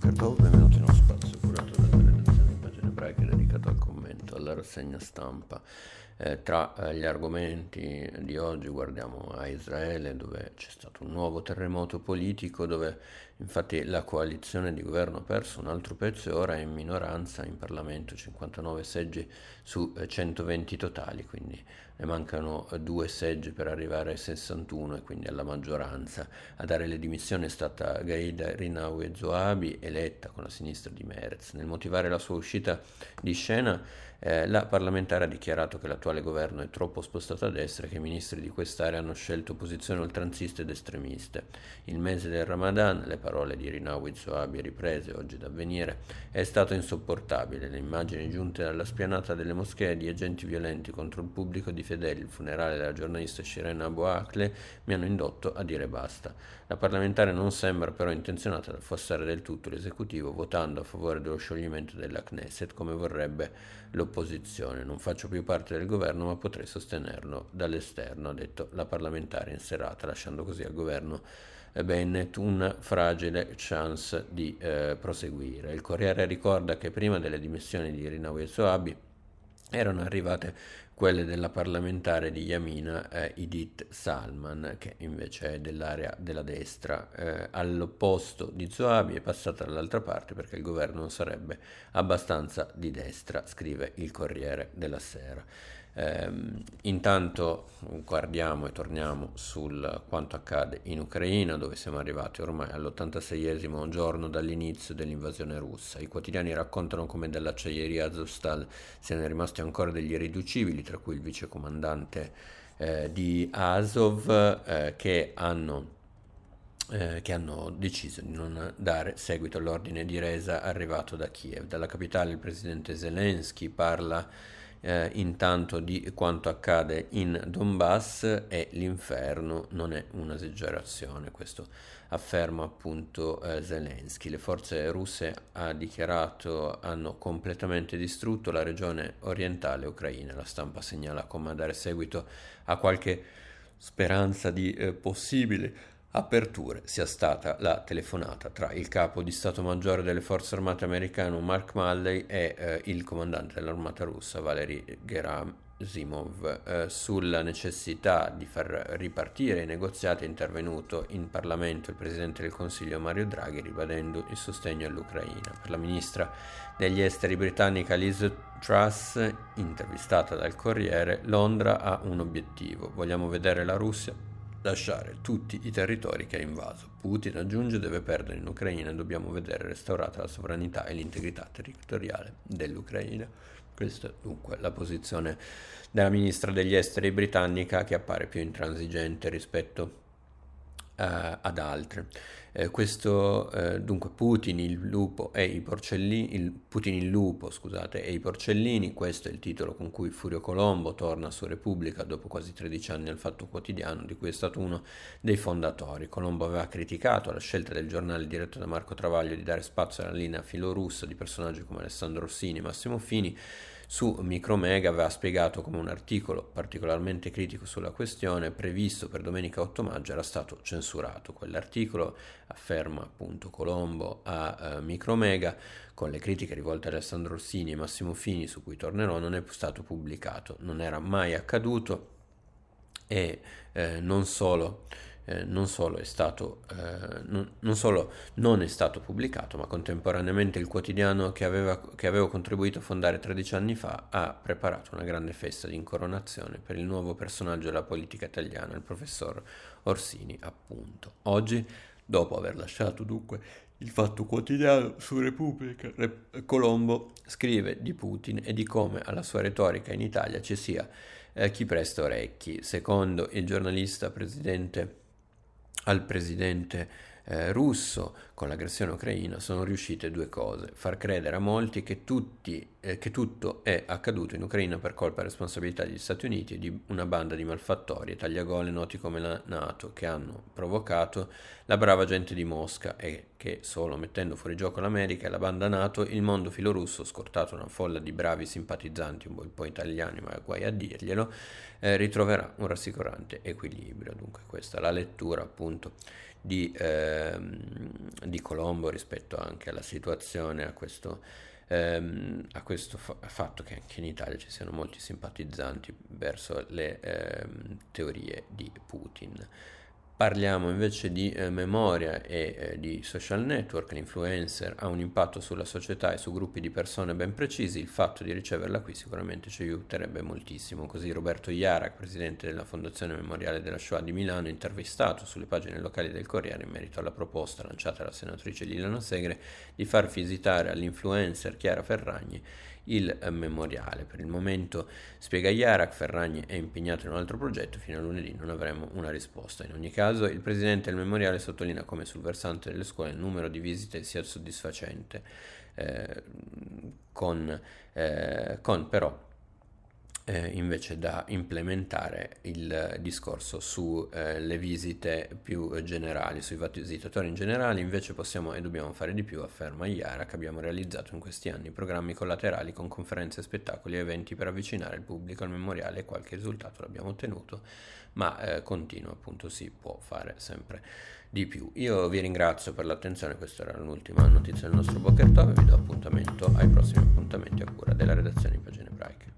Bokertov, benvenuti in uno spazio curato dalla redazione di pagine ebraiche dedicato al commento, alla rassegna stampa. Eh, tra eh, gli argomenti di oggi guardiamo a Israele dove c'è stato un nuovo terremoto politico dove infatti la coalizione di governo ha perso un altro pezzo e ora è in minoranza in Parlamento, 59 seggi su 120 eh, totali, quindi ne mancano eh, due seggi per arrivare ai 61 e quindi alla maggioranza. A dare le dimissioni è stata Gaida Rinawi Zoabi, eletta con la sinistra di Merz. Nel motivare la sua uscita di scena eh, la parlamentare ha dichiarato che l'attuale governo è troppo spostato a destra che i ministri di quest'area hanno scelto posizioni oltranziste ed estremiste. Il mese del Ramadan, le parole di Rinawi Zoabi riprese oggi da avvenire, è stato insopportabile. Le immagini giunte dalla spianata delle moschee di agenti violenti contro il pubblico di fedeli, il funerale della giornalista Shirin Abu Akle mi hanno indotto a dire basta. La parlamentare non sembra però intenzionata ad affossare del tutto l'esecutivo votando a favore dello scioglimento della Knesset come vorrebbe l'opposizione. Non faccio più parte del governo ma potrei sostenerlo dall'esterno, ha detto la parlamentare in serata, lasciando così al governo Bennett una fragile chance di eh, proseguire. Il Corriere ricorda che prima delle dimissioni di Rinawi e Soabi erano arrivate quelle della parlamentare di Yamina eh, Idit Salman, che invece è dell'area della destra, eh, all'opposto di Zoabi è passata dall'altra parte perché il governo non sarebbe abbastanza di destra, scrive il Corriere della Sera. Eh, intanto guardiamo e torniamo su quanto accade in Ucraina, dove siamo arrivati ormai all'86esimo giorno dall'inizio dell'invasione russa. I quotidiani raccontano come dall'acciaieria Azovstal siano rimasti ancora degli irriducibili, tra cui il vicecomandante eh, di Azov, eh, che hanno eh, che hanno deciso di non dare seguito all'ordine di resa arrivato da Kiev. Dalla capitale il presidente Zelensky parla eh, intanto di quanto accade in Donbass e l'inferno non è un'esagerazione, questo afferma appunto eh, Zelensky. Le forze russe ha dichiarato hanno completamente distrutto la regione orientale ucraina. La stampa segnala come dare seguito a qualche speranza di eh, possibile aperture sia stata la telefonata tra il capo di Stato Maggiore delle Forze Armate americano Mark Malley e eh, il comandante dell'armata russa Valery Gerasimov eh, sulla necessità di far ripartire i negoziati è intervenuto in Parlamento il Presidente del Consiglio Mario Draghi ribadendo il sostegno all'Ucraina. Per la ministra degli esteri britannica Liz Truss, intervistata dal Corriere, Londra ha un obiettivo, vogliamo vedere la Russia lasciare tutti i territori che ha invaso. Putin aggiunge deve perdere in Ucraina e dobbiamo vedere restaurata la sovranità e l'integrità territoriale dell'Ucraina. Questa è dunque la posizione della ministra degli esteri britannica che appare più intransigente rispetto ad altre. Eh, questo eh, dunque Putin il lupo e i porcellini il, Putin il lupo scusate e i porcellini questo è il titolo con cui Furio Colombo torna su Repubblica dopo quasi 13 anni al Fatto Quotidiano di cui è stato uno dei fondatori Colombo aveva criticato la scelta del giornale diretto da Marco Travaglio di dare spazio alla linea filorussa di personaggi come Alessandro Rossini e Massimo Fini su Micromega aveva spiegato come un articolo particolarmente critico sulla questione previsto per domenica 8 maggio era stato censurato. Quell'articolo, afferma appunto Colombo a uh, Micromega, con le critiche rivolte ad Alessandro Rossini e Massimo Fini su cui tornerò, non è stato pubblicato, non era mai accaduto e eh, non solo eh, non, solo stato, eh, non, non, solo non è stato pubblicato, ma contemporaneamente il quotidiano che, aveva, che avevo contribuito a fondare 13 anni fa ha preparato una grande festa di incoronazione per il nuovo personaggio della politica italiana, il professor Orsini, appunto. Oggi, dopo aver lasciato dunque il Fatto Quotidiano su Repubblica, Colombo scrive di Putin e di come alla sua retorica in Italia ci sia eh, chi presta orecchi. Secondo il giornalista presidente al presidente eh, russo con l'aggressione ucraina sono riuscite due cose, far credere a molti che, tutti, eh, che, tutto è accaduto in Ucraina per colpa e responsabilità degli Stati Uniti e di una banda di malfattori e tagliagole noti come la Nato che hanno provocato la brava gente di Mosca e che solo mettendo fuori gioco l'America e la banda Nato il mondo filorusso, scortato una folla di bravi simpatizzanti un po' italiani ma guai a dirglielo, eh, ritroverà un rassicurante equilibrio. Dunque questa è la lettura appunto di, ehm, di Colombo rispetto anche alla situazione, a questo, ehm, a questo fa- fatto che anche in Italia ci siano molti simpatizzanti verso le ehm, teorie di Putin. Parliamo invece di eh, memoria e eh, di social network, l'influencer ha un impatto sulla società e su gruppi di persone ben precisi, il fatto di riceverla qui sicuramente ci aiuterebbe moltissimo. Così Roberto Iarak, presidente della Fondazione Memoriale della Shoah di Milano, intervistato sulle pagine locali del Corriere in merito alla proposta lanciata dalla senatrice Liliana Segre di far visitare all'influencer Chiara Ferragni il memoriale. Per il momento, spiega Iarak, Ferragni è impegnato in un altro progetto, fino a lunedì non avremo una risposta. In ogni caso, il presidente del memoriale sottolinea come sul versante delle scuole il numero di visite sia soddisfacente, eh, con, eh, con però eh, invece da implementare il discorso sulle eh, visite più generali, sui visitatori in generale, invece possiamo e dobbiamo fare di più, afferma Iara, che abbiamo realizzato in questi anni programmi collaterali con conferenze, spettacoli e eventi per avvicinare il pubblico al memoriale e qualche risultato l'abbiamo ottenuto, ma eh, continua appunto si può fare sempre di più. Io vi ringrazio per l'attenzione, questa era l'ultima notizia del nostro Poker Talk, vi do appuntamento ai prossimi appuntamenti a cura della redazione in pagine ebraiche.